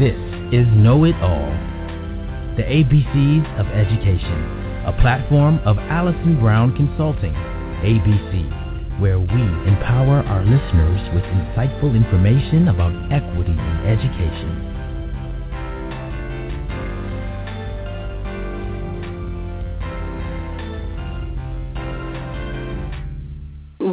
This is Know It All, the ABCs of Education, a platform of Allison Brown Consulting, ABC, where we empower our listeners with insightful information about equity in education.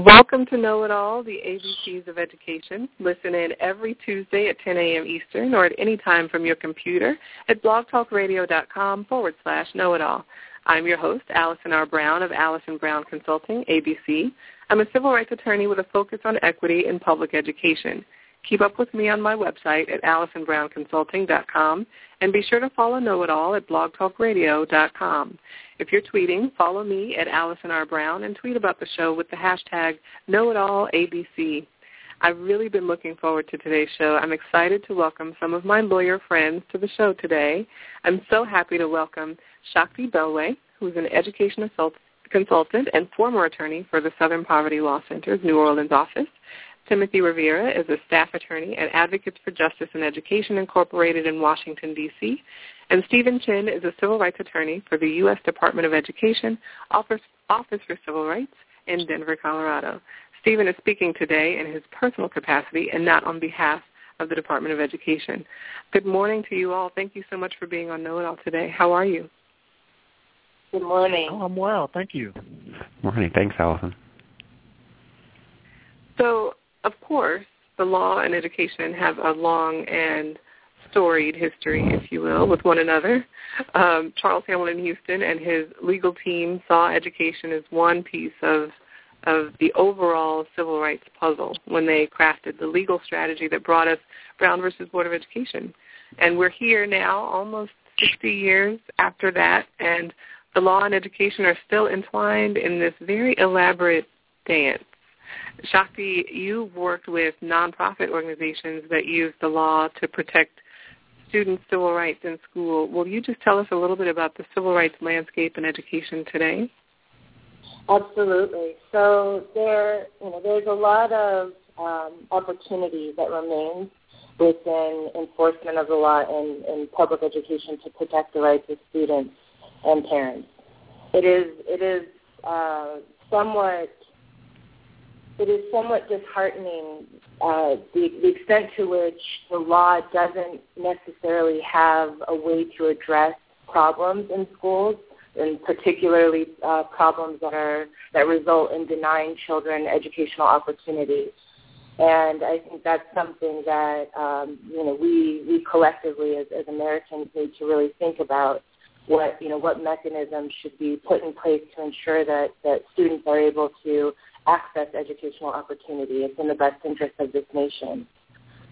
Welcome to Know It All, the ABCs of Education. Listen in every Tuesday at 10 a.m. Eastern or at any time from your computer at blogtalkradio.com forward slash know it all. I'm your host, Allison R. Brown of Allison Brown Consulting, ABC. I'm a civil rights attorney with a focus on equity in public education. Keep up with me on my website at AllisonBrownConsulting.com and be sure to follow Know It All at blogtalkradio.com. If you're tweeting, follow me at Allison R. Brown and tweet about the show with the hashtag KnowItAllABC. I've really been looking forward to today's show. I'm excited to welcome some of my lawyer friends to the show today. I'm so happy to welcome Shakti Belway, who's an education consultant and former attorney for the Southern Poverty Law Center's New Orleans office. Timothy Rivera is a staff attorney at Advocates for Justice and Education Incorporated in Washington, D.C. And Stephen Chen is a civil rights attorney for the U.S. Department of Education, Office, Office for Civil Rights in Denver, Colorado. Stephen is speaking today in his personal capacity and not on behalf of the Department of Education. Good morning to you all. Thank you so much for being on Know It All today. How are you? Good morning. Oh, I'm well. Thank you. Morning. Thanks, Allison. So of course, the law and education have a long and storied history, if you will, with one another. Um, Charles Hamilton Houston and his legal team saw education as one piece of of the overall civil rights puzzle when they crafted the legal strategy that brought us Brown versus Board of Education. And we're here now, almost 60 years after that, and the law and education are still entwined in this very elaborate dance. Shakti, you've worked with nonprofit organizations that use the law to protect students' civil rights in school. Will you just tell us a little bit about the civil rights landscape in education today? Absolutely. So there, you know, there's a lot of um, opportunity that remains within enforcement of the law in, in public education to protect the rights of students and parents. It is it is uh, somewhat it is somewhat disheartening uh, the, the extent to which the law doesn't necessarily have a way to address problems in schools, and particularly uh, problems that are that result in denying children educational opportunities. And I think that's something that um, you know we we collectively as, as Americans need to really think about what you know what mechanisms should be put in place to ensure that that students are able to access educational opportunity. It's in the best interest of this nation.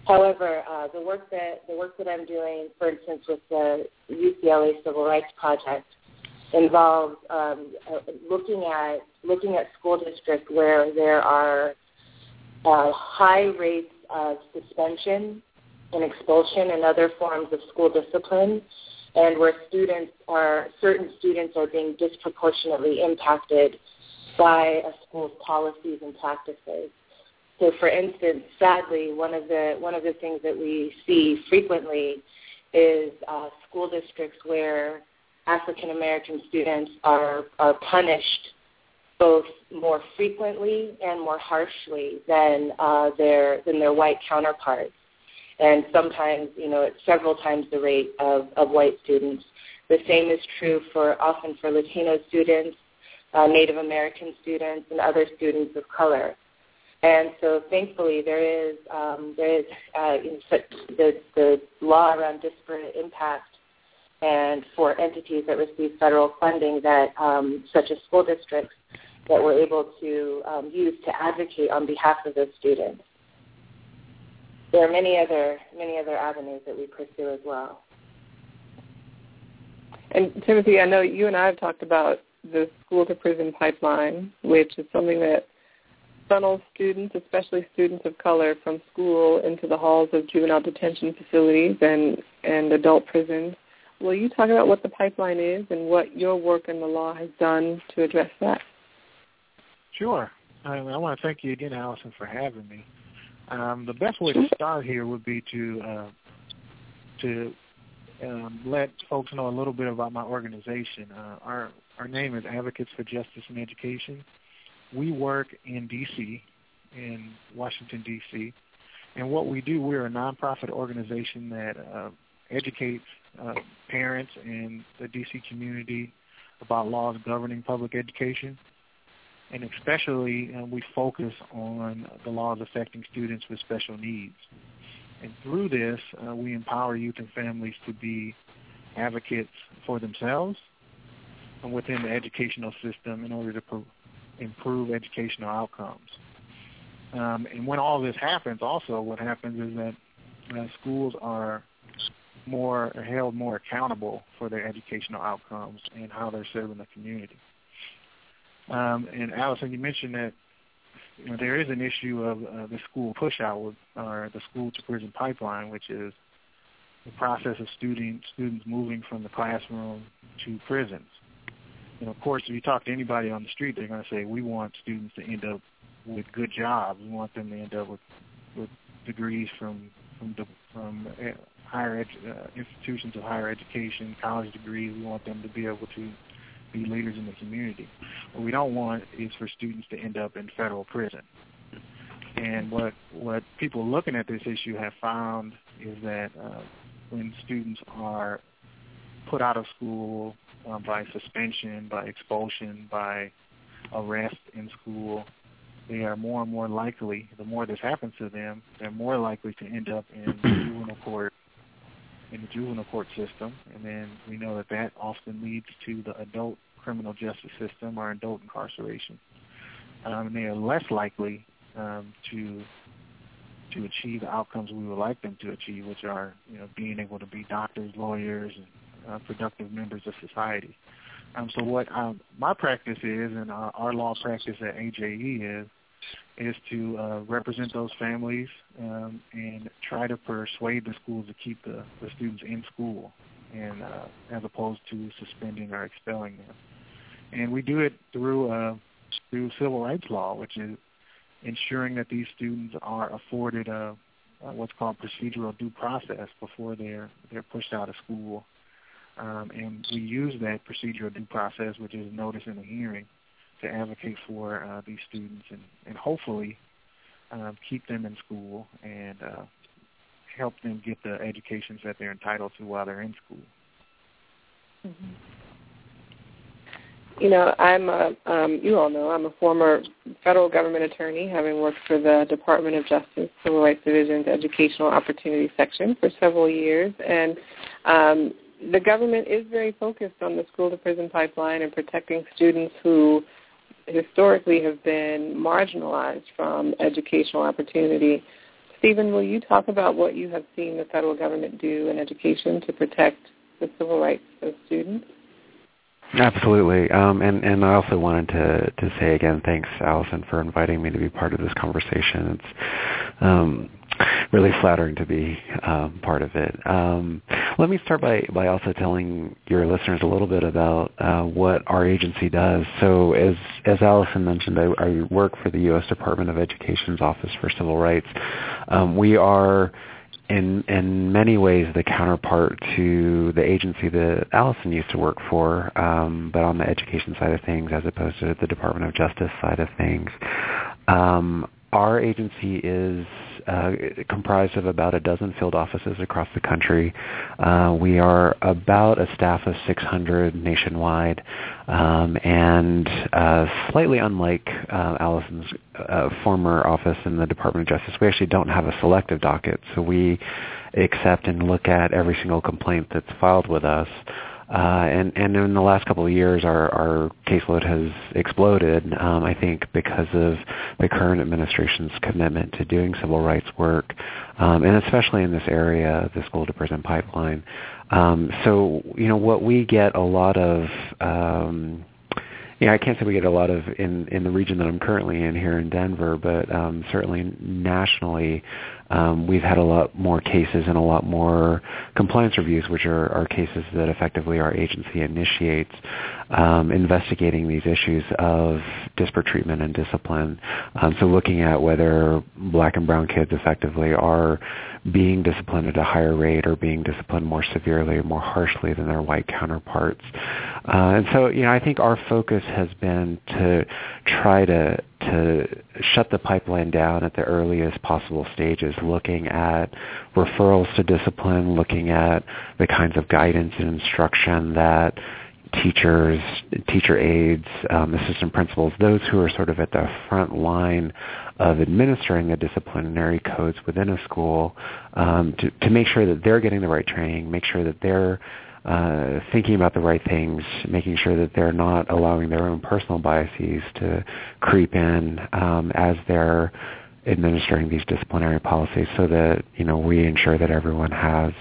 However, uh, the work that the work that I'm doing, for instance, with the UCLA Civil Rights Project, involves um, uh, looking at looking at school districts where there are uh, high rates of suspension and expulsion and other forms of school discipline, and where students are certain students are being disproportionately impacted by a school's policies and practices. So, for instance, sadly, one of the one of the things that we see frequently is uh, school districts where African American students are are punished both more frequently and more harshly than uh, their than their white counterparts, and sometimes you know at several times the rate of, of white students. The same is true for often for Latino students uh, Native American students and other students of color. And so, thankfully, there is um, there is uh, the the law around disparate impact, and for entities that receive federal funding, that um, such as school districts, that we're able to um, use to advocate on behalf of those students. There are many other many other avenues that we pursue as well. And Timothy, I know you and I have talked about the school to prison pipeline, which is something that funnels students, especially students of color, from school into the halls of juvenile detention facilities and, and adult prisons. Will you talk about what the pipeline is and what your work in the law has done to address that? Sure. I, I want to thank you again, Allison, for having me. Um, the best way to start here would be to uh, to um, let folks know a little bit about my organization. Uh, our our name is Advocates for Justice and Education. We work in D.C. in Washington D.C. And what we do, we're a nonprofit organization that uh, educates uh, parents and the D.C. community about laws governing public education. And especially, uh, we focus on the laws affecting students with special needs. And through this, uh, we empower youth and families to be advocates for themselves within the educational system in order to pro- improve educational outcomes. Um, and when all this happens, also what happens is that uh, schools are more are held more accountable for their educational outcomes and how they're serving the community. Um, and Allison, you mentioned that you know, there is an issue of uh, the school pushout with, or the school to prison pipeline, which is the process of student, students moving from the classroom to prisons. And of course, if you talk to anybody on the street, they're going to say, we want students to end up with good jobs. We want them to end up with, with degrees from from from uh, higher edu- uh, institutions of higher education, college degrees. We want them to be able to be leaders in the community. What we don't want is for students to end up in federal prison. And what what people looking at this issue have found is that uh, when students are put out of school uh, by suspension, by expulsion, by arrest in school, they are more and more likely, the more this happens to them, they're more likely to end up in juvenile court, in the juvenile court system. And then we know that that often leads to the adult criminal justice system or adult incarceration. Um, and they are less likely um, to to achieve the outcomes we would like them to achieve, which are you know being able to be doctors, lawyers, and uh, productive members of society. Um, so what um, my practice is, and our, our law practice at AJE is, is to uh, represent those families um, and try to persuade the schools to keep the, the students in school, and uh, as opposed to suspending or expelling them. And we do it through uh, through civil rights law, which is ensuring that these students are afforded a, a what's called procedural due process before they're they're pushed out of school. Um, and we use that procedural due process, which is notice in a hearing, to advocate for uh, these students and, and hopefully um, keep them in school and uh, help them get the educations that they're entitled to while they're in school. Mm-hmm. You know, I'm a, um, you all know, I'm a former federal government attorney, having worked for the Department of Justice Civil Rights Division's Educational Opportunity Section for several years, and um, the government is very focused on the school to prison pipeline and protecting students who historically have been marginalized from educational opportunity. Stephen, will you talk about what you have seen the federal government do in education to protect the civil rights of students? Absolutely, um, and and I also wanted to to say again, thanks, Allison, for inviting me to be part of this conversation. It's um, really flattering to be um, part of it. Um, let me start by, by also telling your listeners a little bit about uh, what our agency does. So as, as Allison mentioned, I, I, work for the U.S. Department of Education's Office for Civil Rights. Um, we are in in many ways the counterpart to the agency that Allison used to work for, um, but on the education side of things as opposed to the Department of Justice side of things. Um, our agency is uh, comprised of about a dozen field offices across the country. Uh, we are about a staff of 600 nationwide, um, and uh, slightly unlike uh, Allison's uh, former office in the Department of Justice, we actually don't have a selective docket, so we accept and look at every single complaint that's filed with us. Uh, and, and in the last couple of years, our, our caseload has exploded, um, I think, because of the current administration's commitment to doing civil rights work, um, and especially in this area, the school to prison pipeline. Um, so, you know, what we get a lot of um, yeah, I can't say we get a lot of in in the region that I'm currently in here in Denver, but um, certainly nationally, um, we've had a lot more cases and a lot more compliance reviews, which are, are cases that effectively our agency initiates, um, investigating these issues of disparate treatment and discipline. Um, so looking at whether black and brown kids effectively are being disciplined at a higher rate or being disciplined more severely or more harshly than their white counterparts. Uh, and so, you know, I think our focus has been to try to to shut the pipeline down at the earliest possible stages, looking at referrals to discipline, looking at the kinds of guidance and instruction that teachers, teacher aides, um, assistant principals, those who are sort of at the front line of administering the disciplinary codes within a school um, to, to make sure that they're getting the right training, make sure that they're uh, thinking about the right things, making sure that they're not allowing their own personal biases to creep in um, as they're administering these disciplinary policies so that you know we ensure that everyone has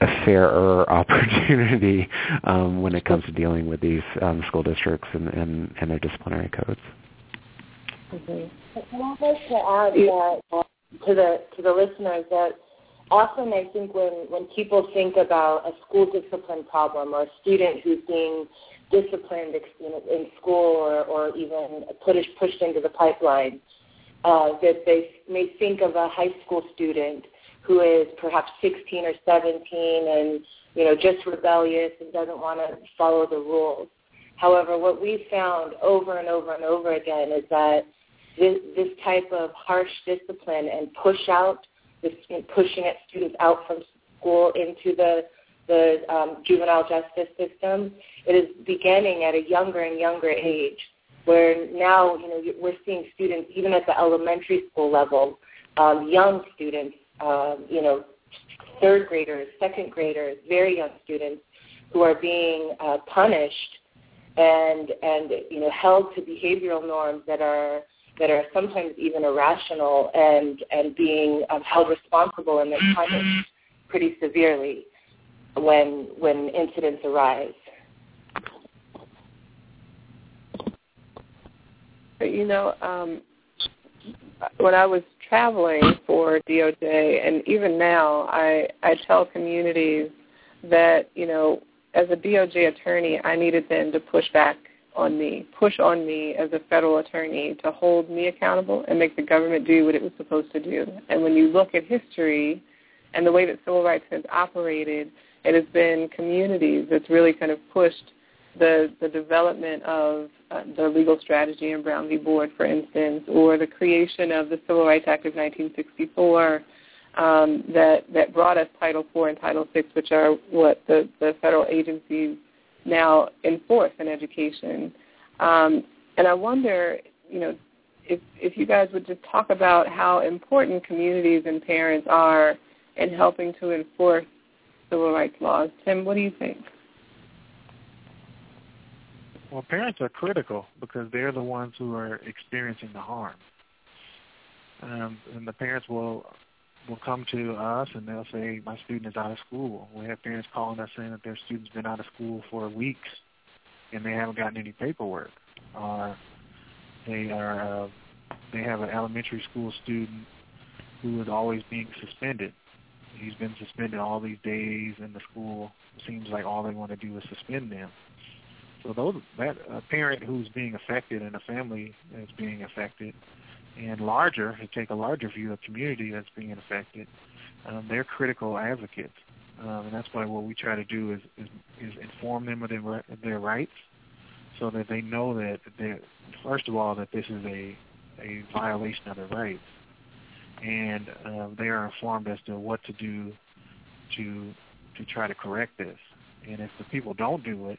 a fairer opportunity um, when it comes to dealing with these um, school districts and, and, and, their disciplinary codes. Mm-hmm. I'd like to add that uh, to the to the listeners that often I think when when people think about a school discipline problem or a student who's being disciplined in school or, or even pushed pushed into the pipeline, uh, that they may think of a high school student who is perhaps 16 or 17 and you know just rebellious and doesn't want to follow the rules. However, what we found over and over and over again is that this, this type of harsh discipline and push out, this pushing at students out from school into the the um, juvenile justice system, it is beginning at a younger and younger age, where now you know we're seeing students even at the elementary school level, um, young students um, you know, third graders, second graders, very young students who are being uh, punished and and you know held to behavioral norms that are that are sometimes even irrational and and being um, held responsible and then mm-hmm. punished pretty severely when when incidents arise. But you know, um, when I was traveling for DOJ, and even now, I I tell communities that you know, as a DOJ attorney, I needed them to push back on me, push on me as a federal attorney to hold me accountable and make the government do what it was supposed to do. And when you look at history and the way that civil rights has operated, it has been communities that's really kind of pushed the the development of uh, the legal strategy in Brown v. Board, for instance, or the creation of the Civil Rights Act of 1964 um, that that brought us Title IV and Title VI, which are what the, the federal agencies now enforce in education. Um, and I wonder, you know, if if you guys would just talk about how important communities and parents are in helping to enforce civil rights laws. Tim, what do you think? Well, parents are critical because they're the ones who are experiencing the harm. Um, and the parents will will come to us and they'll say, "My student is out of school." We have parents calling us saying that their student's been out of school for weeks and they haven't gotten any paperwork, or they are uh, they have an elementary school student who is always being suspended. He's been suspended all these days in the school. Seems like all they want to do is suspend them. So those that a parent who's being affected and a family that's being affected, and larger, to take a larger view of community that's being affected, um, they're critical advocates, um, and that's why what we try to do is is, is inform them of their their rights, so that they know that they first of all that this is a a violation of their rights, and uh, they are informed as to what to do to to try to correct this. And if the people don't do it,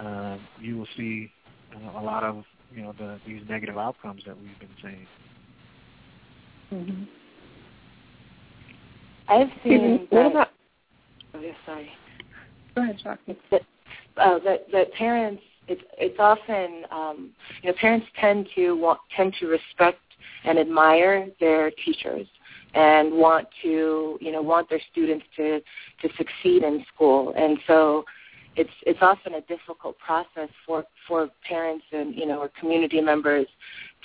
uh, you will see uh, a lot of you know the, these negative outcomes that we've been seeing. Mm-hmm. I've seen. What about? Oh, yeah, sorry. Go ahead, Shakti. That, uh, that that parents, it's it's often um, you know parents tend to want tend to respect and admire their teachers and want to you know want their students to to succeed in school and so it's it's often a difficult process for for parents and you know or community members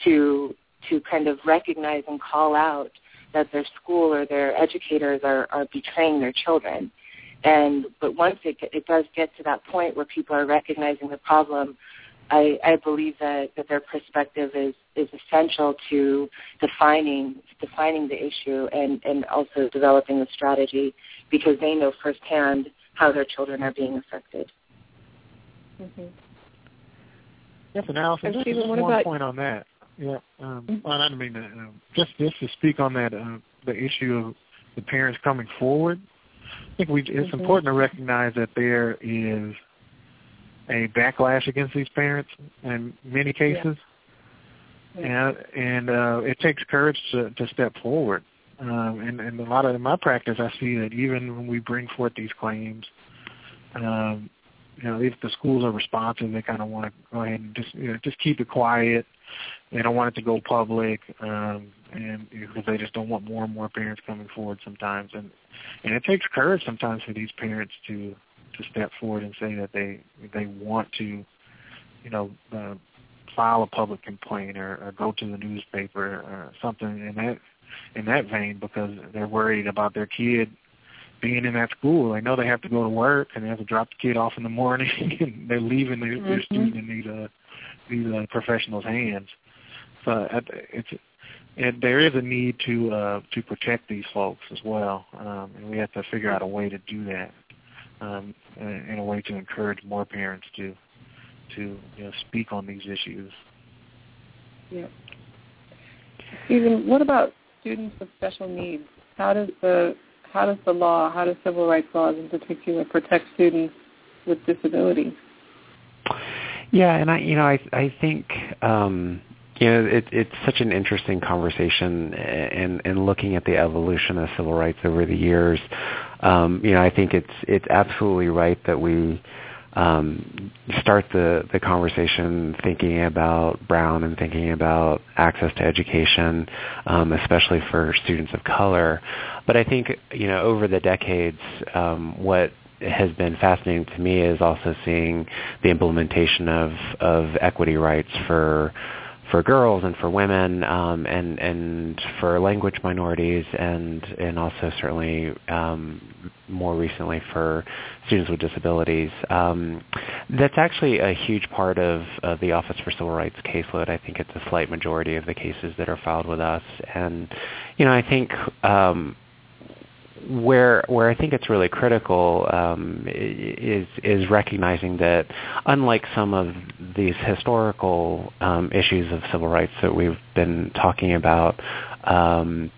to to kind of recognize and call out that their school or their educators are, are betraying their children. And but once it it does get to that point where people are recognizing the problem, I, I believe that, that their perspective is, is essential to defining defining the issue and, and also developing the strategy because they know firsthand how their children are being affected. Mm-hmm. Yes, and Allison, just, just one about... point on that. Yeah, um, mm-hmm. well, I don't mean to, um, just just to speak on that uh, the issue of the parents coming forward. I think we it's mm-hmm. important to recognize that there is a backlash against these parents in many cases, yeah. and and uh, it takes courage to to step forward. Um, and, and a lot of in my practice, I see that even when we bring forth these claims, um, you know, if the schools are responsive, they kind of want to go ahead and just you know just keep it quiet. They don't want it to go public, um, and because they just don't want more and more parents coming forward sometimes. And and it takes courage sometimes for these parents to to step forward and say that they they want to, you know, uh, file a public complaint or, or go to the newspaper or something in that in that vein because they're worried about their kid being in that school. They know they have to go to work and they have to drop the kid off in the morning, and they're leaving their, mm-hmm. their student in these uh, these uh, professionals' hands. So uh, it's and there is a need to uh, to protect these folks as well, um, and we have to figure out a way to do that um, in a way to encourage more parents to to you know, speak on these issues. Yeah. Stephen, what about students with special needs? How does the how does the law, how does civil rights laws in particular protect students with disabilities? Yeah, and I, you know, I, I think, um, you know, it, it's such an interesting conversation, and and looking at the evolution of civil rights over the years, um, you know, I think it's it's absolutely right that we um, start the, the conversation thinking about Brown and thinking about access to education, um, especially for students of color. But I think you know over the decades, um, what has been fascinating to me is also seeing the implementation of, of equity rights for for girls and for women um, and and for language minorities and and also certainly um, more recently for students with disabilities. Um, that's actually a huge part of, of the Office for Civil Rights caseload. I think it's a slight majority of the cases that are filed with us, and you know I think um, where where I think it's really critical um, is is recognizing that unlike some of these historical um, issues of civil rights that we've been talking about, um,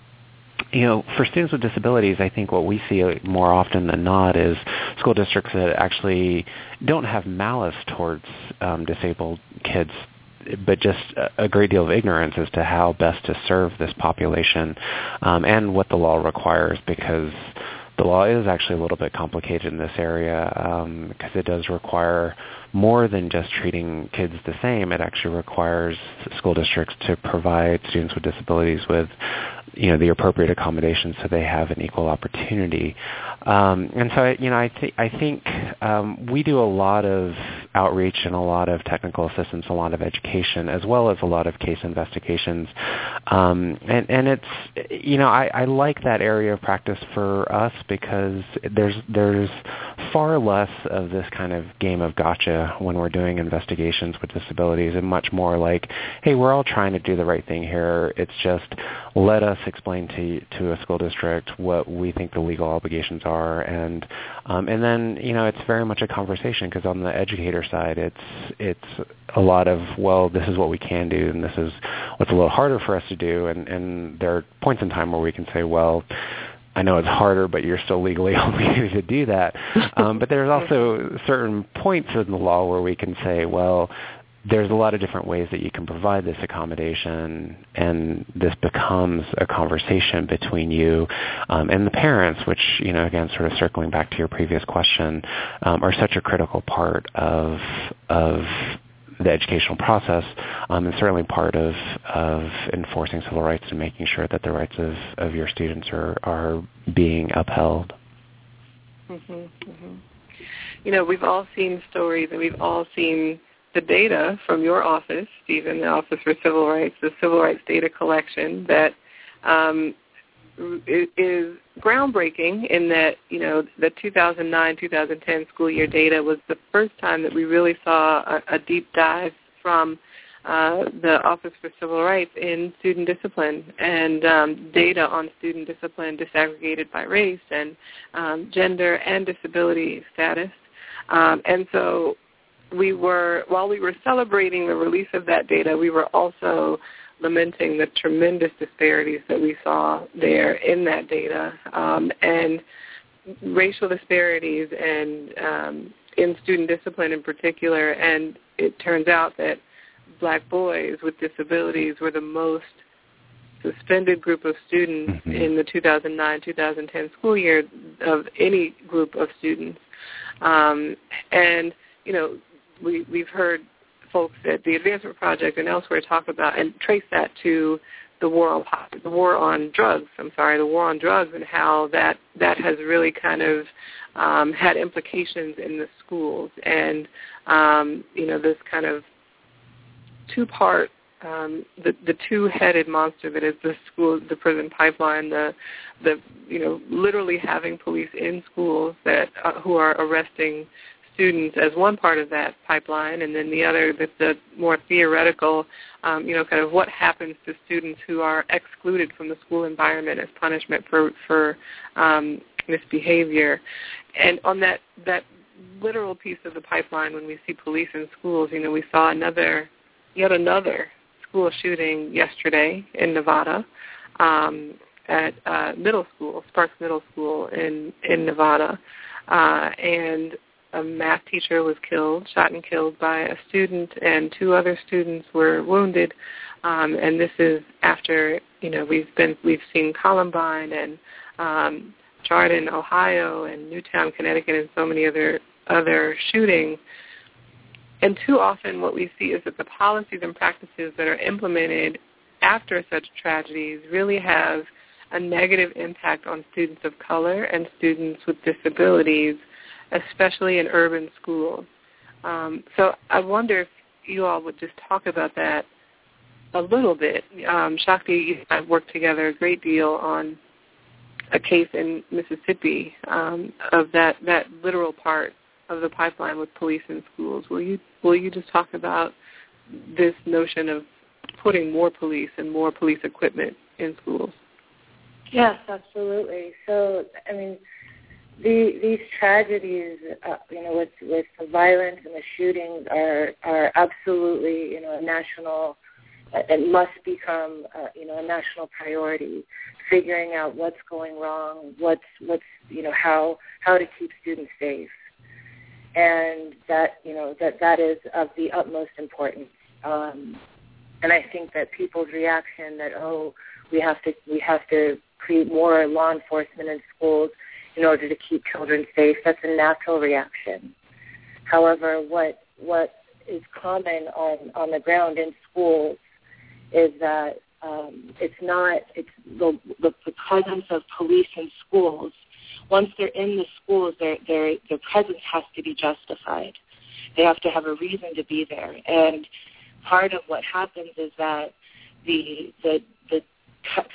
you know, for students with disabilities, I think what we see more often than not is school districts that actually don't have malice towards um, disabled kids but just a great deal of ignorance as to how best to serve this population um, and what the law requires because the law is actually a little bit complicated in this area um, because it does require more than just treating kids the same. It actually requires school districts to provide students with disabilities with you know the appropriate accommodations so they have an equal opportunity. Um, and so you know I, th- I think um, we do a lot of outreach and a lot of technical assistance, a lot of education, as well as a lot of case investigations. Um, and and it's you know I, I like that area of practice for us because there's there's far less of this kind of game of gotcha when we're doing investigations with disabilities, and much more like, hey, we're all trying to do the right thing here. It's just let us explain to to a school district what we think the legal obligations are, and um, and then you know it's very much a conversation because on the educator side, it's it's a lot of well, this is what we can do, and this is what's a little harder for us to do, and and there are points in time where we can say, well. I know it's harder, but you're still legally obligated to do that. Um, but there's also certain points in the law where we can say, well, there's a lot of different ways that you can provide this accommodation, and this becomes a conversation between you um, and the parents, which, you know, again, sort of circling back to your previous question, um, are such a critical part of of the educational process, um, and certainly part of of enforcing civil rights and making sure that the rights of, of your students are are being upheld. Mm-hmm, mm-hmm. You know, we've all seen stories, and we've all seen the data from your office, Stephen, the Office for Civil Rights, the Civil Rights Data Collection, that um, is groundbreaking in that you know the 2009-2010 school year data was the first time that we really saw a, a deep dive from uh, the Office for Civil Rights in student discipline and um, data on student discipline disaggregated by race and um, gender and disability status. Um, and so we were, while we were celebrating the release of that data, we were also lamenting the tremendous disparities that we saw there in that data um, and racial disparities and um, in student discipline in particular. And it turns out that black boys with disabilities were the most suspended group of students mm-hmm. in the 2009-2010 school year of any group of students. Um, and, you know, we, we've heard folks at the Advancement Project and elsewhere talk about and trace that to the war on the war on drugs. I'm sorry, the war on drugs and how that that has really kind of um, had implications in the schools and um, you know this kind of two-part um, the the two-headed monster that is the school, the prison pipeline, the the you know literally having police in schools that uh, who are arresting students as one part of that pipeline, and then the other, the, the more theoretical, um, you know, kind of what happens to students who are excluded from the school environment as punishment for for um, misbehavior. And on that that literal piece of the pipeline, when we see police in schools, you know, we saw another, yet another school shooting yesterday in Nevada. Um, at uh, middle school, Sparks Middle School in in Nevada, uh, and a math teacher was killed, shot and killed by a student, and two other students were wounded. Um, and this is after you know we've been we've seen Columbine and um, Chardon, Ohio, and Newtown, Connecticut, and so many other other shootings. And too often, what we see is that the policies and practices that are implemented after such tragedies really have a negative impact on students of color and students with disabilities especially in urban schools. Um, so I wonder if you all would just talk about that a little bit. Um, Shakti, you and I worked together a great deal on a case in Mississippi um, of that, that literal part of the pipeline with police in schools. Will you will you just talk about this notion of putting more police and more police equipment in schools? Yes, absolutely. So, I mean, the, these tragedies, uh, you know, with with the violence and the shootings are are absolutely, you know, a national. Uh, it must become, uh, you know, a national priority. Figuring out what's going wrong, what's what's, you know, how how to keep students safe, and that, you know, that that is of the utmost importance. Um, and I think that people's reaction that oh, we have to we have to create more law enforcement in schools in order to keep children safe. That's a natural reaction. However, what what is common on on the ground in schools is that um, it's not it's the, the the presence of police in schools. Once they're in the schools, their their their presence has to be justified. They have to have a reason to be there, and part of what happens is that the the the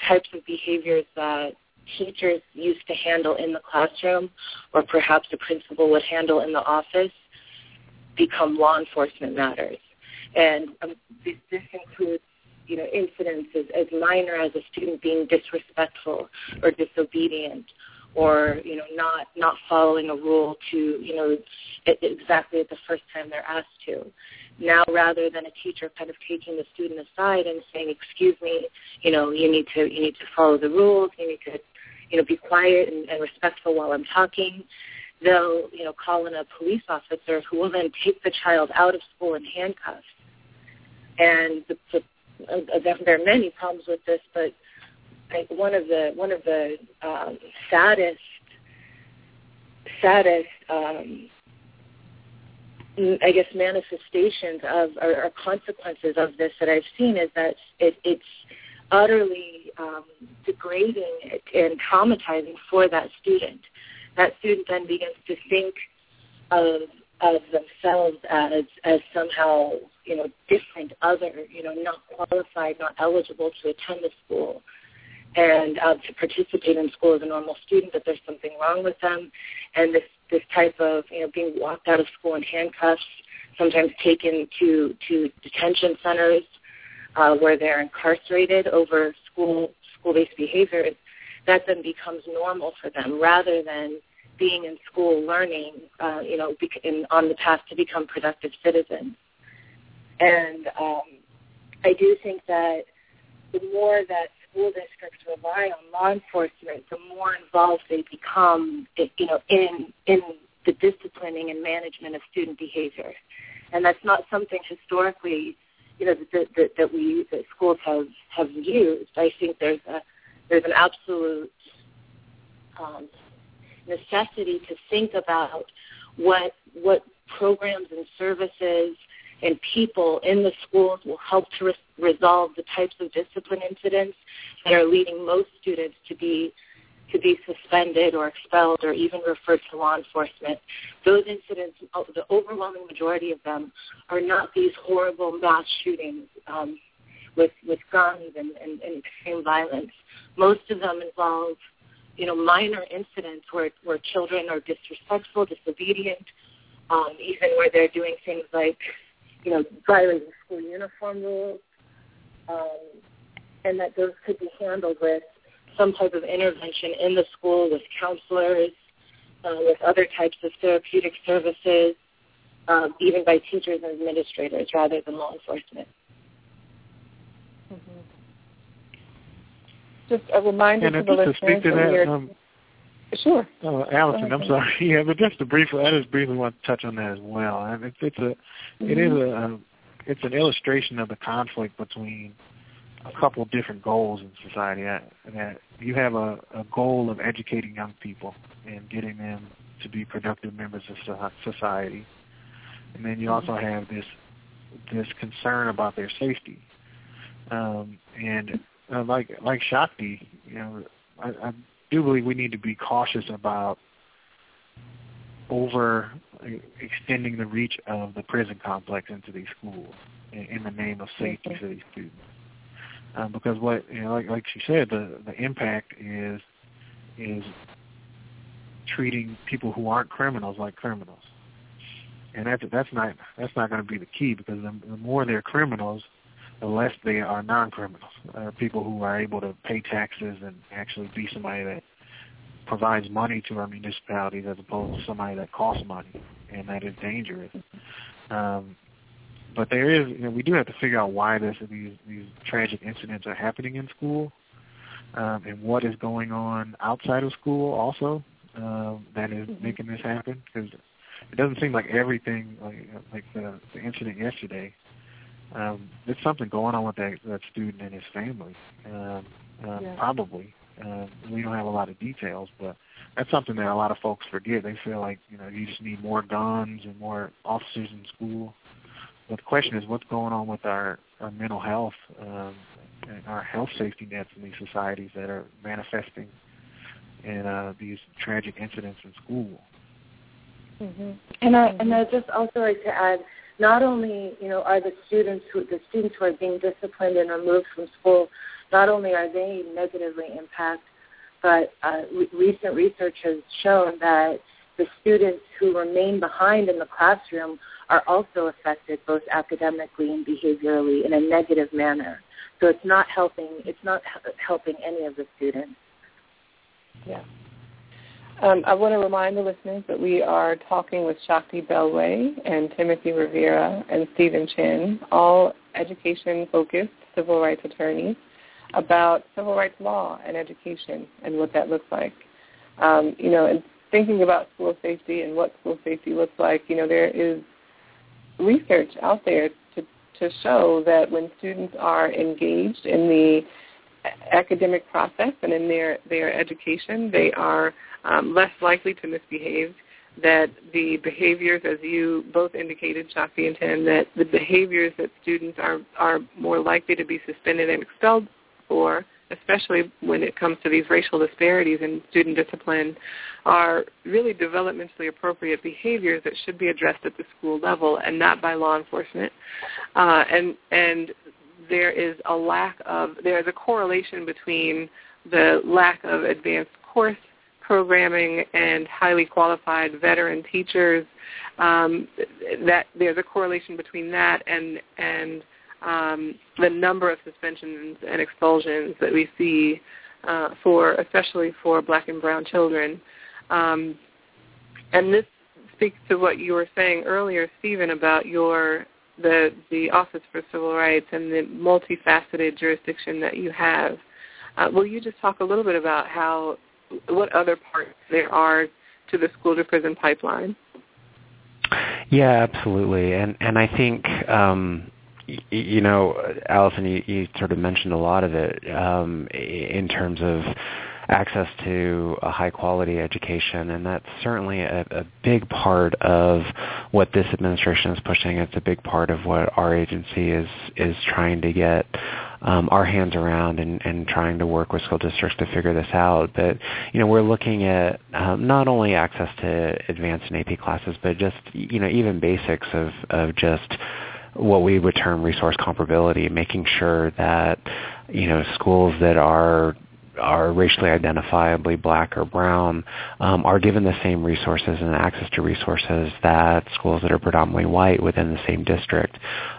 types of behaviors that teachers used to handle in the classroom or perhaps a principal would handle in the office become law enforcement matters. And um, this, this includes you know, incidents as, as minor as a student being disrespectful or disobedient or, you know, not, not following a rule to, you know, exactly at the first time they're asked to. Now rather than a teacher kind of taking the student aside and saying, excuse me, you know, you need to, you need to follow the rules, you need to you know, be quiet and, and respectful while I'm talking. They'll, you know, call in a police officer who will then take the child out of school in handcuffs. And the, the, uh, there are many problems with this, but I, one of the one of the um, saddest saddest um, I guess manifestations of or, or consequences of this that I've seen is that it, it's utterly um, degrading and traumatizing for that student. That student then begins to think of of themselves as as somehow you know different, other, you know, not qualified, not eligible to attend the school, and uh, to participate in school as a normal student, that there's something wrong with them, and this this type of you know being walked out of school in handcuffs, sometimes taken to to detention centers uh, where they're incarcerated over school school-based behaviors, that then becomes normal for them rather than being in school learning, uh, you know, in, on the path to become productive citizens. And um, I do think that the more that school districts rely on law enforcement, the more involved they become, you know, in in the disciplining and management of student behavior. And that's not something historically, you know, that, that, that we that schools have have used. I think there's a there's an absolute um, necessity to think about what what programs and services and people in the schools will help to re- resolve the types of discipline incidents that are leading most students to be to be suspended or expelled or even referred to law enforcement. Those incidents, the overwhelming majority of them, are not these horrible mass shootings um, with with guns and, and, and extreme violence. Most of them involve, you know, minor incidents where where children are disrespectful, disobedient, um, even where they're doing things like, you know, violating school uniform rules, um, and that those could be handled with some type of intervention in the school with counselors, uh, with other types of therapeutic services, um, even by teachers and administrators rather than law enforcement. Mm-hmm. Just a reminder and to the listeners. to speak to that, um, sure. Uh, Allison, I'm sorry. Yeah, but just to briefly, I just briefly want to touch on that as well. And it's, it's a, mm-hmm. it is a, um, it's an illustration of the conflict between a couple of different goals in society. That, that you have a, a goal of educating young people and getting them to be productive members of society, and then you also have this this concern about their safety. Um, and uh, like like Shakti, you know, I, I do believe we need to be cautious about over extending the reach of the prison complex into these schools in, in the name of safety for these students. Um, because what you know, like like she said, the the impact is is treating people who aren't criminals like criminals, and that's that's not that's not going to be the key because the, the more they're criminals, the less they are non-criminals. Uh, people who are able to pay taxes and actually be somebody that provides money to our municipalities as opposed to somebody that costs money and that is dangerous. Um, but there is, you know, we do have to figure out why this these these tragic incidents are happening in school, um, and what is going on outside of school also um, that is mm-hmm. making this happen. Because it doesn't seem like everything, like like the, the incident yesterday, um, there's something going on with that that student and his family. Um, um, yeah. Probably, um, we don't have a lot of details, but that's something that a lot of folks forget. They feel like you know you just need more guns and more officers in school. But the question is, what's going on with our, our mental health um, and our health safety nets in these societies that are manifesting in uh, these tragic incidents in school? Mm-hmm. And I and I just also like to add, not only you know are the students who the students who are being disciplined and removed from school, not only are they negatively impacted, but uh, re- recent research has shown that the students who remain behind in the classroom are also affected both academically and behaviorally in a negative manner. So it's not helping. It's not helping any of the students. Yeah. Um, I want to remind the listeners that we are talking with Shakti Belway and Timothy Rivera and Stephen Chen, all education-focused civil rights attorneys, about civil rights law and education and what that looks like. Um, you know, and thinking about school safety and what school safety looks like, you know, there is research out there to, to show that when students are engaged in the academic process and in their, their education, they are um, less likely to misbehave, that the behaviors, as you both indicated, Shakti and Tim, that the behaviors that students are, are more likely to be suspended and expelled for especially when it comes to these racial disparities in student discipline, are really developmentally appropriate behaviors that should be addressed at the school level and not by law enforcement. Uh, and and there is a lack of there is a correlation between the lack of advanced course programming and highly qualified veteran teachers. Um, that there's a correlation between that and and um, the number of suspensions and expulsions that we see uh, for, especially for black and brown children. Um, and this speaks to what you were saying earlier, Stephen, about your the the Office for Civil Rights and the multifaceted jurisdiction that you have. Uh, will you just talk a little bit about how what other parts there are to the school to prison pipeline? Yeah, absolutely, and and I think um, you know, Allison, you, you sort of mentioned a lot of it um, in terms of access to a high quality education and that's certainly a, a, big part of what this administration is pushing. It's a big part of what our agency is is trying to get um, our hands around and, and trying to work with school districts to figure this out. But you know, we're looking at um, not only access to advanced and AP classes, but just you know even basics of of just what we would term resource comparability, making sure that you know schools that are are racially identifiably black or brown um, are given the same resources and access to resources that schools that are predominantly white within the same district.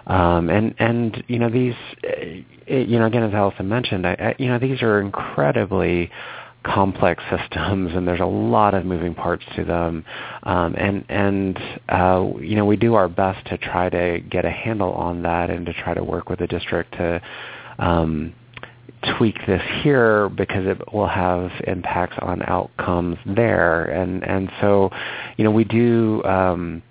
Um, and and you know these, eh, you know again as Allison mentioned, I, I, you know these are incredibly complex systems and there's a lot of moving parts to them. Um, and and uh, you know we do our best to try to get a handle on that and to try to work with the district to um, tweak this here because it will have impacts on outcomes there. And and so you know we do um,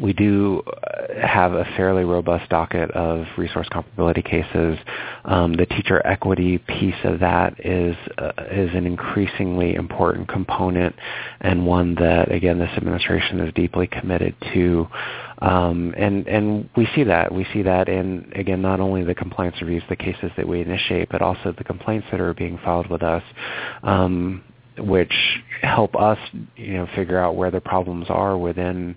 we do uh, have a fairly robust docket of resource comparability cases. Um, the teacher equity piece of that is uh, is an increasingly important component, and one that again this administration is deeply committed to. Um, and and we see that we see that in again not only the compliance reviews, the cases that we initiate, but also the complaints that are being filed with us. Um, which help us, you know, figure out where the problems are within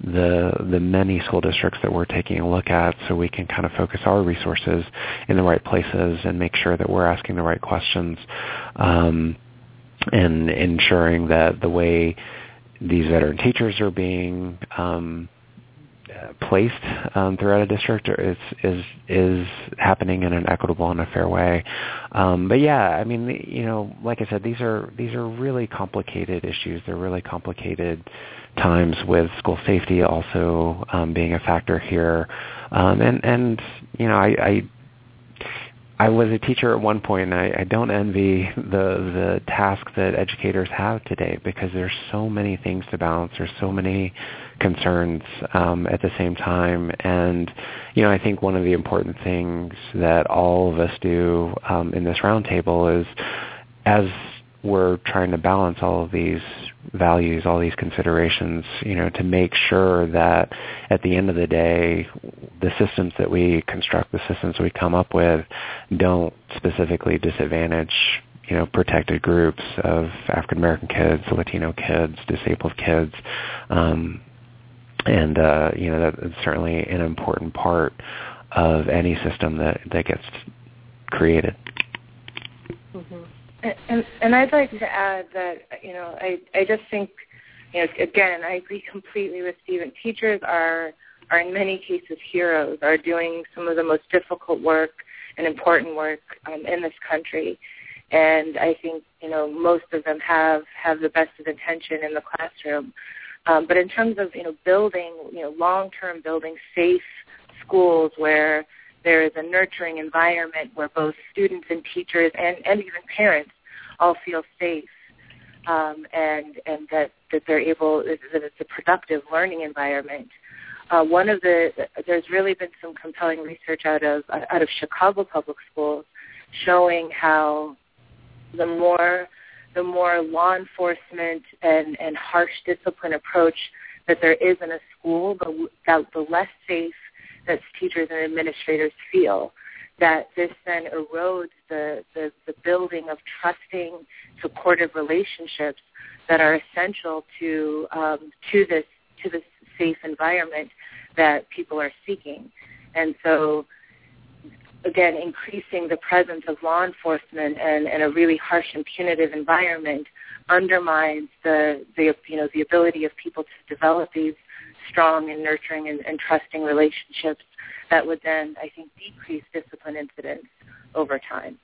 the the many school districts that we're taking a look at so we can kind of focus our resources in the right places and make sure that we're asking the right questions um, and ensuring that the way these veteran teachers are being um, placed um, throughout a district is is is happening in an equitable and a fair way. Um, but yeah, I mean, you know, like I said, these are these are really complicated issues. They're really complicated times with school safety also um, being a factor here. Um, and and you know, I, I I was a teacher at one point, and I, I don't envy the the task that educators have today because there's so many things to balance. There's so many concerns um, at the same time, and you know, I think one of the important things that all of us do um, in this roundtable is as we're trying to balance all of these values, all these considerations, you know, to make sure that at the end of the day, the systems that we construct, the systems we come up with, don't specifically disadvantage, you know, protected groups of African American kids, Latino kids, disabled kids, um, and uh, you know, that's certainly an important part of any system that that gets created. And, and I'd like to add that you know I I just think you know again I agree completely with Stephen. Teachers are are in many cases heroes, are doing some of the most difficult work and important work um, in this country. And I think you know most of them have have the best of intention in the classroom. Um, but in terms of you know building you know long term building safe schools where there is a nurturing environment where both students and teachers and, and even parents all feel safe um, and and that that they're able that it's a productive learning environment. Uh, one of the there's really been some compelling research out of out of Chicago public schools showing how the more the more law enforcement and, and harsh discipline approach that there is in a school, the, the less safe that teachers and administrators feel that this then erodes the, the, the building of trusting, supportive relationships that are essential to um, to this to this safe environment that people are seeking. And so again, increasing the presence of law enforcement and, and a really harsh and punitive environment undermines the, the you know the ability of people to develop these strong and nurturing and, and trusting relationships that would then, I think, decrease discipline incidents over time.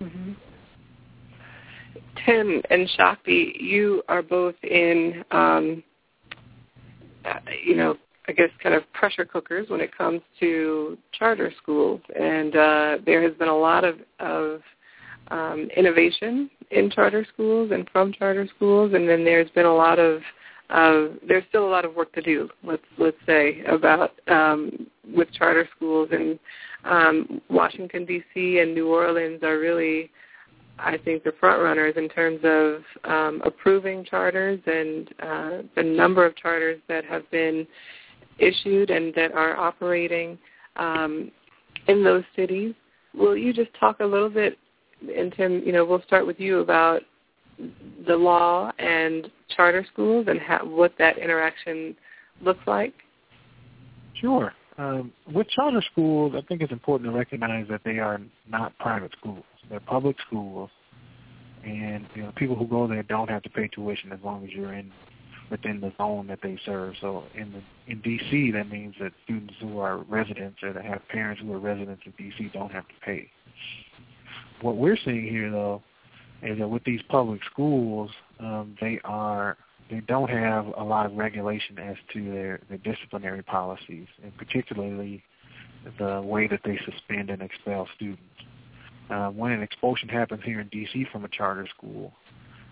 Mm-hmm. Tim and Shakti, you are both in, um, you know, I guess kind of pressure cookers when it comes to charter schools, and uh, there has been a lot of, of um, innovation in charter schools and from charter schools, and then there's been a lot of uh, there's still a lot of work to do. Let's let's say about um, with charter schools and um, Washington D.C. and New Orleans are really, I think, the front runners in terms of um, approving charters and uh, the number of charters that have been issued and that are operating um, in those cities. Will you just talk a little bit, and Tim, you know, we'll start with you about the law and charter schools and what that interaction looks like? Sure. Um, with charter schools, I think it's important to recognize that they are not private schools. They're public schools, and you know people who go there don't have to pay tuition as long as you're in within the zone that they serve. So in the in DC, that means that students who are residents or that have parents who are residents of DC don't have to pay. What we're seeing here, though, is that with these public schools, um, they are they don't have a lot of regulation as to their, their disciplinary policies, and particularly the way that they suspend and expel students. Uh, when an expulsion happens here in D.C. from a charter school,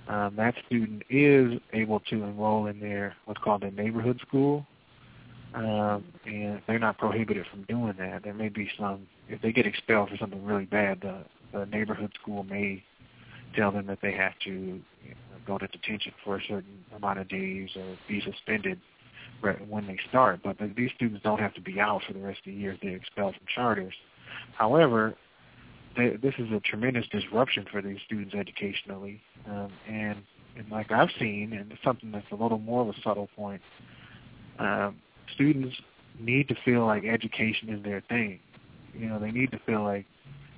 um, that student is able to enroll in their what's called a neighborhood school, um, and they're not prohibited from doing that. There may be some if they get expelled for something really bad, the, the neighborhood school may tell them that they have to go to detention for a certain amount of days or be suspended when they start. But these students don't have to be out for the rest of the year if they're expelled from charters. However, they, this is a tremendous disruption for these students educationally, um, and and like I've seen, and it's something that's a little more of a subtle point. Um, students need to feel like education is their thing. You know, they need to feel like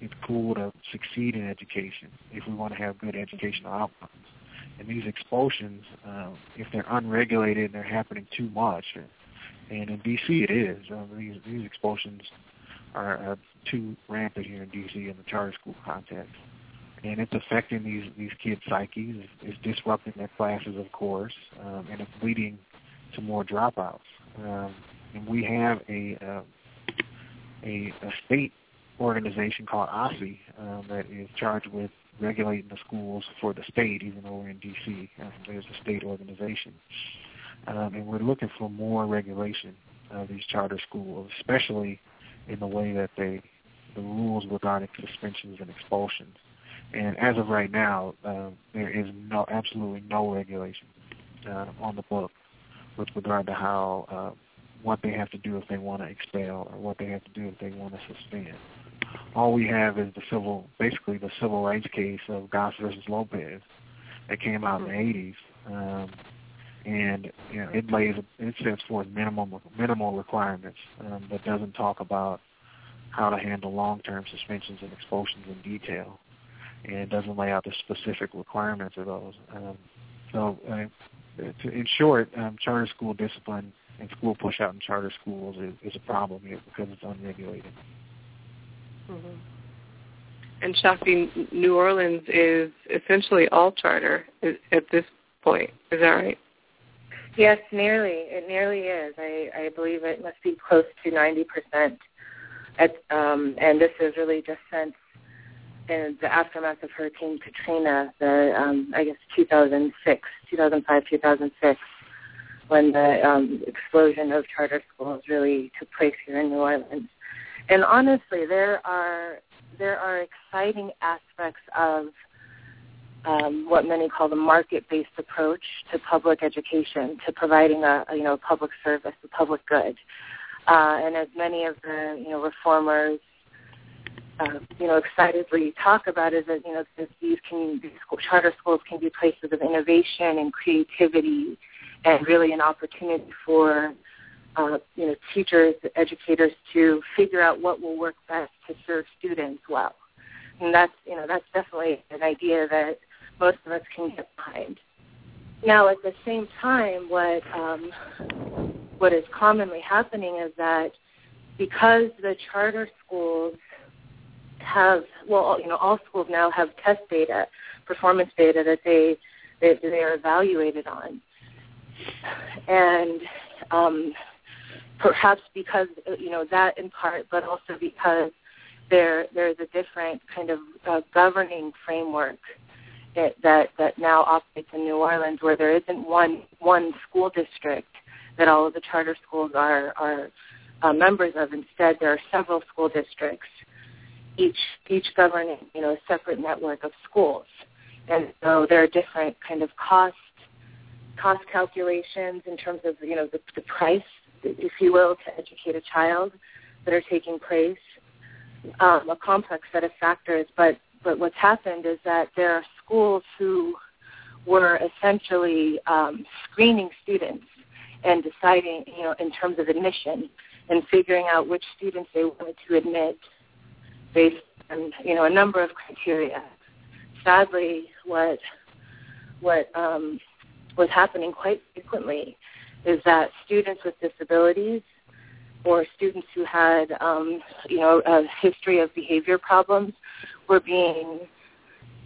it's cool to succeed in education if we want to have good educational outcomes. And these expulsions, um, if they're unregulated and they're happening too much, and in DC it is, um, these, these expulsions are, are too rampant here in DC in the charter school context. And it's affecting these, these kids' psyches. It's, it's disrupting their classes, of course, um, and it's leading to more dropouts. Um, and we have a, uh, a, a state organization called OSSE um, that is charged with regulating the schools for the state, even though we're in D.C. Um, there's a state organization. Um, and we're looking for more regulation of these charter schools, especially in the way that they, the rules regarding suspensions and expulsions. And as of right now, uh, there is no, absolutely no regulation uh, on the book with regard to how, uh, what they have to do if they want to expel or what they have to do if they want to suspend all we have is the civil, basically the civil rights case of Goss versus Lopez that came out in the 80s. Um, and you know, it lays, it sets forth minimum minimal requirements, um, but doesn't talk about how to handle long-term suspensions and expulsions in detail, and doesn't lay out the specific requirements of those. Um, so, uh, to, in short, um, charter school discipline and school push-out in charter schools is, is a problem here because it's unregulated. Mm-hmm. And Shakti, New Orleans is essentially all charter at this point. Is that right? Yes, nearly. It nearly is. I, I believe it must be close to 90%. At, um, and this is really just since in the aftermath of Hurricane Katrina, the um, I guess 2006, 2005, 2006, when the um, explosion of charter schools really took place here in New Orleans. And honestly, there are there are exciting aspects of um, what many call the market-based approach to public education, to providing a, a you know public service, a public good. Uh, and as many of the you know reformers uh, you know excitedly talk about is that you know these can these school, charter schools can be places of innovation and creativity, and really an opportunity for uh, you know, teachers, educators to figure out what will work best to serve students well. And that's, you know, that's definitely an idea that most of us can get behind. Now, at the same time, what um, what is commonly happening is that because the charter schools have, well, you know, all schools now have test data, performance data that they they, they are evaluated on, and um, perhaps because you know that in part, but also because there there's a different kind of uh, governing framework that, that that now operates in New Orleans, where there isn't one one school district that all of the charter schools are are uh, members of. Instead, there are several school districts, each each governing you know a separate network of schools, and so there are different kind of cost cost calculations in terms of you know the, the price if you will, to educate a child that are taking place, um, a complex set of factors. But but what's happened is that there are schools who were essentially um, screening students and deciding, you know, in terms of admission and figuring out which students they wanted to admit based on, you know, a number of criteria. Sadly, what what um, was happening quite frequently is that students with disabilities or students who had, um, you know, a history of behavior problems were being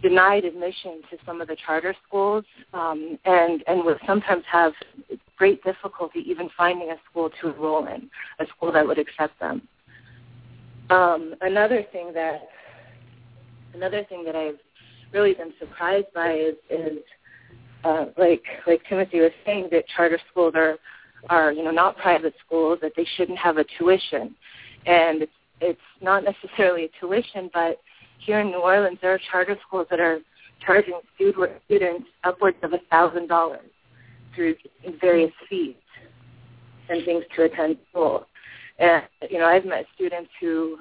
denied admission to some of the charter schools um, and, and would sometimes have great difficulty even finding a school to enroll in, a school that would accept them. Um, another thing that another thing that I've really been surprised by is, is uh, like like Timothy was saying, that charter schools are are you know not private schools, that they shouldn't have a tuition, and it's it's not necessarily a tuition, but here in New Orleans there are charter schools that are charging students upwards of a thousand dollars through various fees and things to attend school. And you know, I've met students who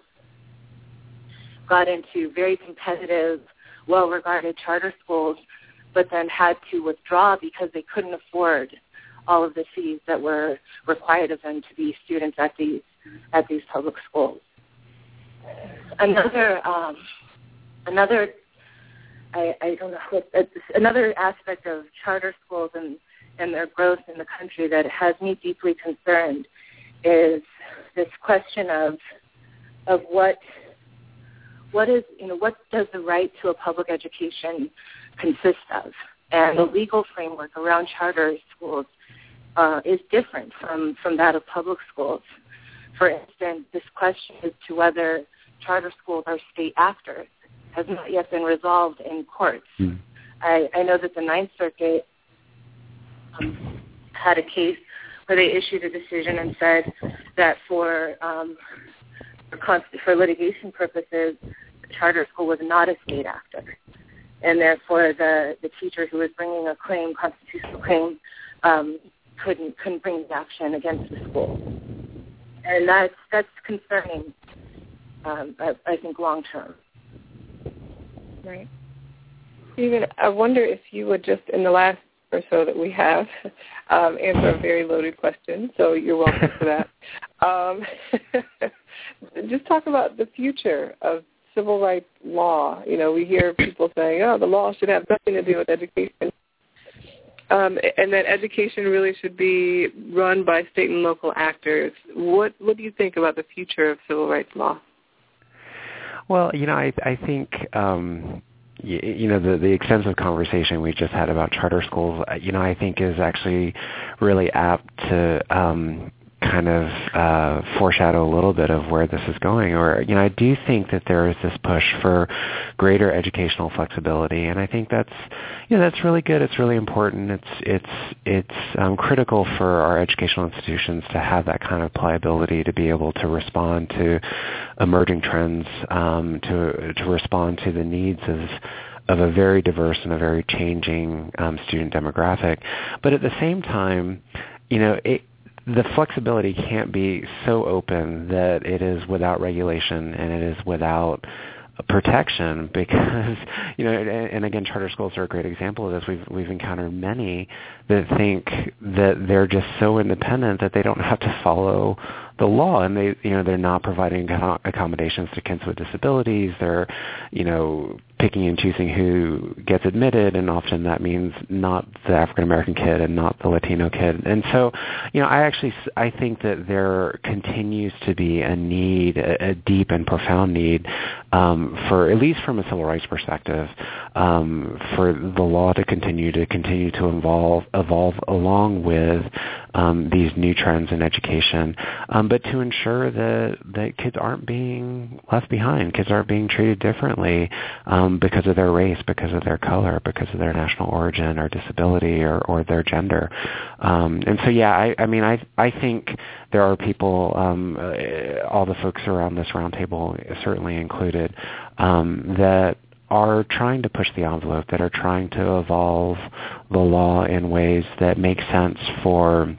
got into very competitive, well-regarded charter schools but then had to withdraw because they couldn't afford all of the fees that were required of them to be students at these at these public schools. Another um, another I, I don't know what, another aspect of charter schools and and their growth in the country that has me deeply concerned is this question of of what what is you know what does the right to a public education consist of. And the legal framework around charter schools uh, is different from, from that of public schools. For instance, this question as to whether charter schools are state actors has not yet been resolved in courts. Mm. I, I know that the Ninth Circuit um, had a case where they issued a decision and said that for um, for, for litigation purposes, the charter school was not a state actor and therefore the the teacher who was bringing a claim, constitutional claim, um, couldn't couldn't bring the action against the school, and that's that's concerning. Um, I, I think long term. Right. Stephen, I wonder if you would just in the last or so that we have um, answer a very loaded question. So you're welcome for that. Um, just talk about the future of civil rights law. You know, we hear people saying, "Oh, the law should have nothing to do with education," um, and that education really should be run by state and local actors. What What do you think about the future of civil rights law? Well, you know, I I think. Um, you, you know the the extensive conversation we just had about charter schools you know i think is actually really apt to um kind of uh, foreshadow a little bit of where this is going. Or, you know, I do think that there is this push for greater educational flexibility, and I think that's, you know, that's really good. It's really important. It's it's it's um, critical for our educational institutions to have that kind of pliability to be able to respond to emerging trends, um, to to respond to the needs of of a very diverse and a very changing um, student demographic. But at the same time, you know, it, the flexibility can't be so open that it is without regulation and it is without protection because you know and again charter schools are a great example of this. We've we've encountered many that think that they're just so independent that they don't have to follow the law and they you know they're not providing accommodations to kids with disabilities. They're you know picking and choosing who gets admitted and often that means not the African American kid and not the Latino kid. And so you know I actually I think that there continues to be a need a, a deep and profound need um, for at least from a civil rights perspective um, for the law to continue to continue to evolve evolve along with um, these new trends in education, um, but to ensure that that kids aren't being left behind, kids aren't being treated differently um, because of their race, because of their color, because of their national origin or disability or, or their gender. Um, and so, yeah, I, I mean, I I think there are people, um, uh, all the folks around this roundtable, certainly included, um, that are trying to push the envelope, that are trying to evolve the law in ways that make sense for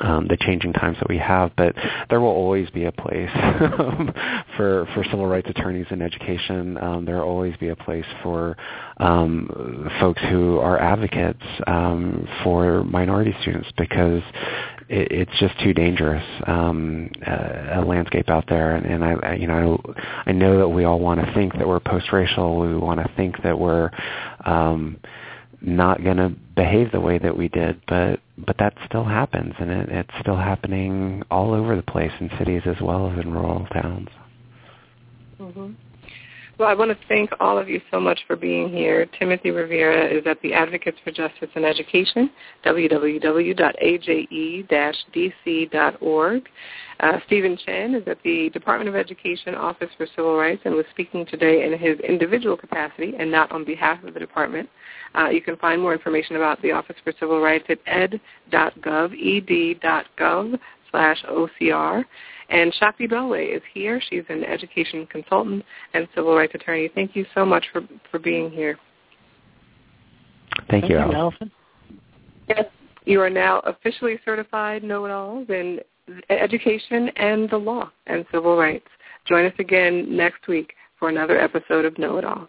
um, the changing times that we have, but there will always be a place for for civil rights attorneys in education. Um, there will always be a place for um, folks who are advocates um, for minority students because it, it's just too dangerous um, a, a landscape out there. And, and I, you know, I, I know that we all want to think that we're post-racial. We want to think that we're um, not going to behave the way that we did, but but that still happens, and it, it's still happening all over the place in cities as well as in rural towns. Mm-hmm. Well, I want to thank all of you so much for being here. Timothy Rivera is at the Advocates for Justice and Education, www.aje-dc.org. Uh, Stephen Chen is at the Department of Education Office for Civil Rights and was speaking today in his individual capacity and not on behalf of the department. Uh, you can find more information about the Office for Civil Rights at ed.gov, ed.gov slash OCR. And Shakti Belway is here. She's an education consultant and civil rights attorney. Thank you so much for, for being here. Thank, Thank you, Allison. Yes, you are now officially certified know-it-alls in education and the law and civil rights. Join us again next week for another episode of Know It All.